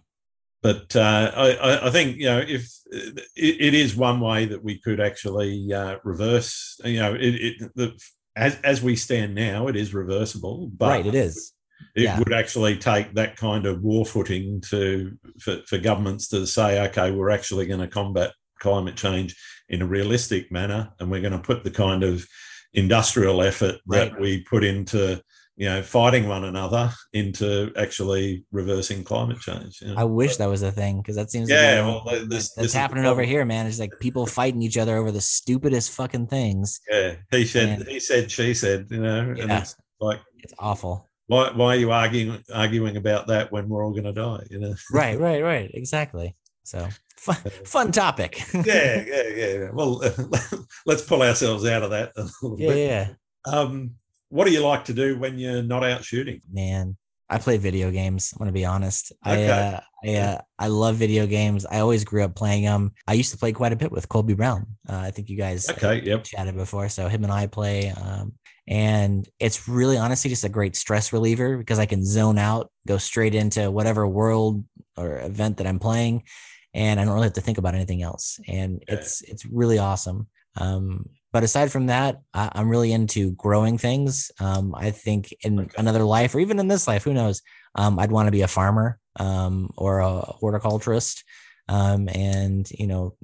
But uh, I, I, think you know if it, it is one way that we could actually uh, reverse, you know, it, it the, as as we stand now, it is reversible. But right, it is. It yeah. would actually take that kind of war footing to for, for governments to say, okay, we're actually going to combat climate change in a realistic manner, and we're going to put the kind of industrial effort right. that we put into you know fighting one another into actually reversing climate change. You know? I wish that was a thing because that seems yeah. Like well, this, that's this happening over here, man. It's like people fighting each other over the stupidest fucking things. Yeah, he said, and, he said, she said. You know, yeah, and it's like it's awful. Why, why are you arguing arguing about that when we're all going to die? You know. *laughs* right, right, right. Exactly. So fun, fun topic. *laughs* yeah, yeah, yeah. Well, *laughs* let's pull ourselves out of that a little yeah, bit. Yeah. Um, what do you like to do when you're not out shooting? Man, I play video games. I'm gonna be honest. Okay. I uh, I, uh, I love video games. I always grew up playing them. I used to play quite a bit with Colby Brown. Uh, I think you guys okay, yep. chatted before. So him and I play, um, and it's really honestly just a great stress reliever because I can zone out, go straight into whatever world or event that I'm playing, and I don't really have to think about anything else. And it's it's really awesome. Um, but aside from that, I, am really into growing things. Um, I think in okay. another life, or even in this life, who knows? Um, I'd want to be a farmer um, or a horticulturist, um, and you know,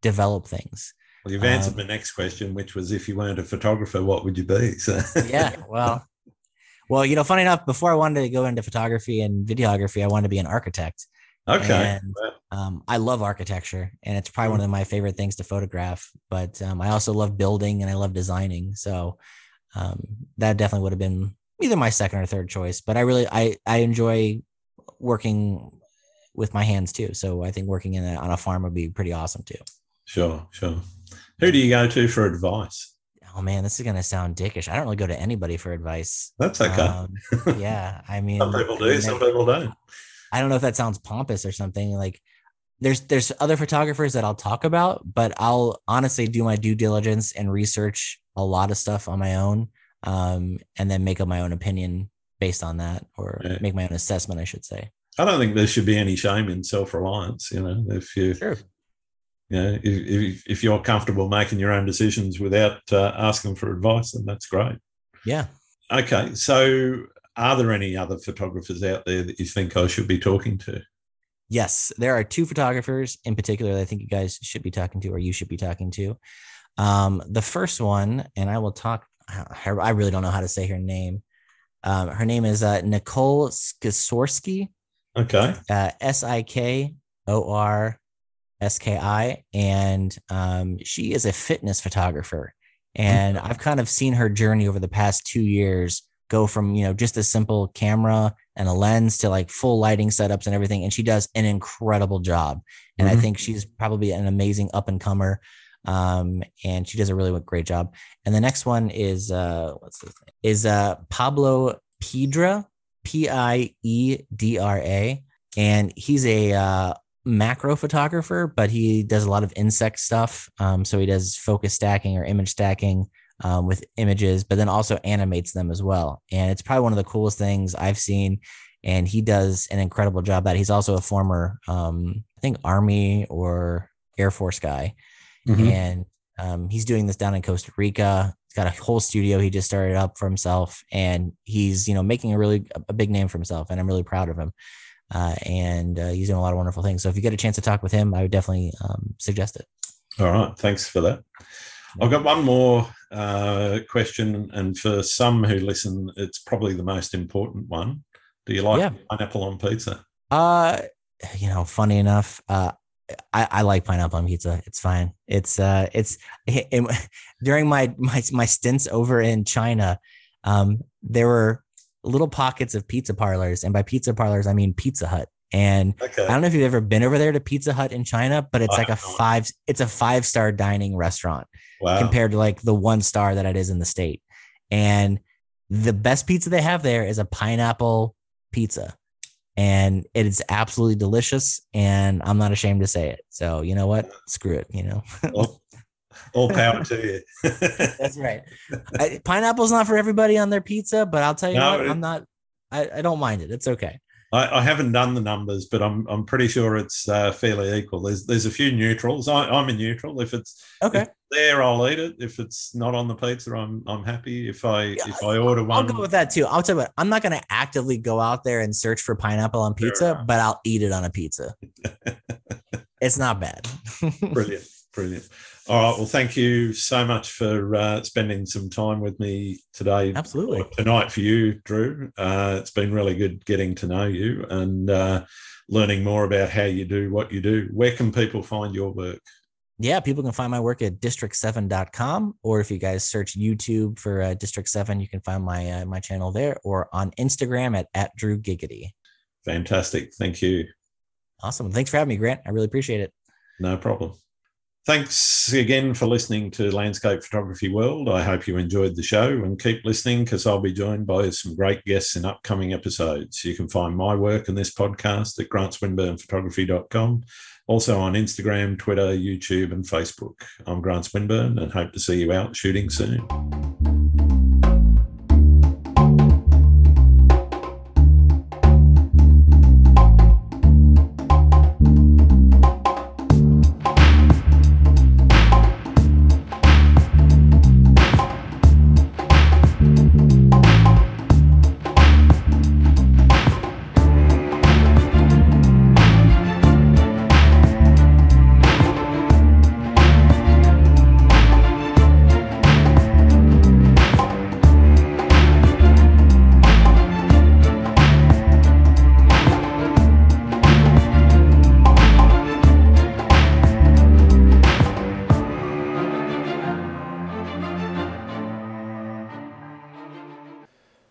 develop things. Well, you've answered um, my next question, which was if you weren't a photographer, what would you be? *laughs* So yeah, well, well, you know, funny enough, before I wanted to go into photography and videography, I wanted to be an architect. Okay. And, um, I love architecture, and it's probably one mm. of my favorite things to photograph. But um, I also love building and I love designing. So um, that definitely would have been either my second or third choice. But I really I I enjoy working with my hands too. So I think working in a, on a farm would be pretty awesome too. Sure, sure. Who do you go to for advice? Oh man, this is gonna sound dickish. I don't really go to anybody for advice. That's okay. Um, yeah, I *laughs* mean, some people do, some people don't. I don't know if that sounds pompous or something. Like there's there's other photographers that I'll talk about, but I'll honestly do my due diligence and research a lot of stuff on my own, um, and then make up my own opinion based on that, or yeah. make my own assessment, I should say. I don't think there should be any shame in self reliance. You know, if you, sure. You know, if, if, if you're comfortable making your own decisions without uh, asking for advice, then that's great. Yeah. Okay, so are there any other photographers out there that you think I should be talking to? Yes, there are two photographers in particular that I think you guys should be talking to, or you should be talking to. Um, the first one, and I will talk. I really don't know how to say her name. Um, her name is uh, Nicole Skisorski. Okay. Uh, S I K O R S K I, and um, she is a fitness photographer. And I've kind of seen her journey over the past two years go from you know just a simple camera and a lens to like full lighting setups and everything and she does an incredible job and mm-hmm. i think she's probably an amazing up and comer um, and she does a really great job and the next one is uh what's this name? is uh pablo piedra p-i-e-d-r-a and he's a uh macro photographer but he does a lot of insect stuff um, so he does focus stacking or image stacking um, with images, but then also animates them as well. And it's probably one of the coolest things I've seen. And he does an incredible job at. It. He's also a former, um, I think, Army or Air Force guy, mm-hmm. and um, he's doing this down in Costa Rica. He's got a whole studio he just started up for himself, and he's you know making a really a big name for himself. And I'm really proud of him. Uh, and uh, he's doing a lot of wonderful things. So if you get a chance to talk with him, I would definitely um, suggest it. All right, thanks for that. I've got one more uh, question, and for some who listen, it's probably the most important one. Do you like yeah. pineapple on pizza? Uh, you know, funny enough, uh, I, I like pineapple on pizza. It's fine. It's uh, it's *laughs* it, *laughs* during my my my stints over in China, um, there were little pockets of pizza parlors, and by pizza parlors I mean Pizza Hut. And okay. I don't know if you've ever been over there to Pizza Hut in China, but it's I like a five, it's a five star dining restaurant wow. compared to like the one star that it is in the state. And the best pizza they have there is a pineapple pizza. And it is absolutely delicious. And I'm not ashamed to say it. So you know what? Screw it, you know. well, all power to you. *laughs* That's right. I, pineapple's not for everybody on their pizza, but I'll tell you no, what, it, I'm not I, I don't mind it. It's okay. I, I, haven't done the numbers, but I'm I'm pretty sure it's uh, fairly equal. There's there's a few neutrals. I, am a neutral. If it's okay if there, I'll eat it. If it's not on the pizza, I'm I'm happy. If I yeah, if I order one, I'll go with that too. I'll tell you what. I'm not going to actively go out there and search for pineapple on pizza, but I'll eat it on a pizza. *laughs* it's not bad. *laughs* brilliant, brilliant. All right. Well, thank you so much for uh, spending some time with me today. Absolutely. Tonight for you, Drew. Uh, it's been really good getting to know you and uh, learning more about how you do what you do. Where can people find your work? Yeah, people can find my work at district7.com, or if you guys search YouTube for uh, District 7, you can find my uh, my channel there, or on Instagram at, at Drew Geraci. Fantastic. Thank you. Awesome. Thanks for having me, Grant. I really appreciate it. No problem. Thanks again for listening to Landscape Photography World. I hope you enjoyed the show and keep listening because I'll be joined by some great guests in upcoming episodes. You can find my work in this podcast at grantswinburnphotography.com, also on Instagram, Twitter, YouTube, and Facebook. I'm Grant Swinburne and hope to see you out shooting soon.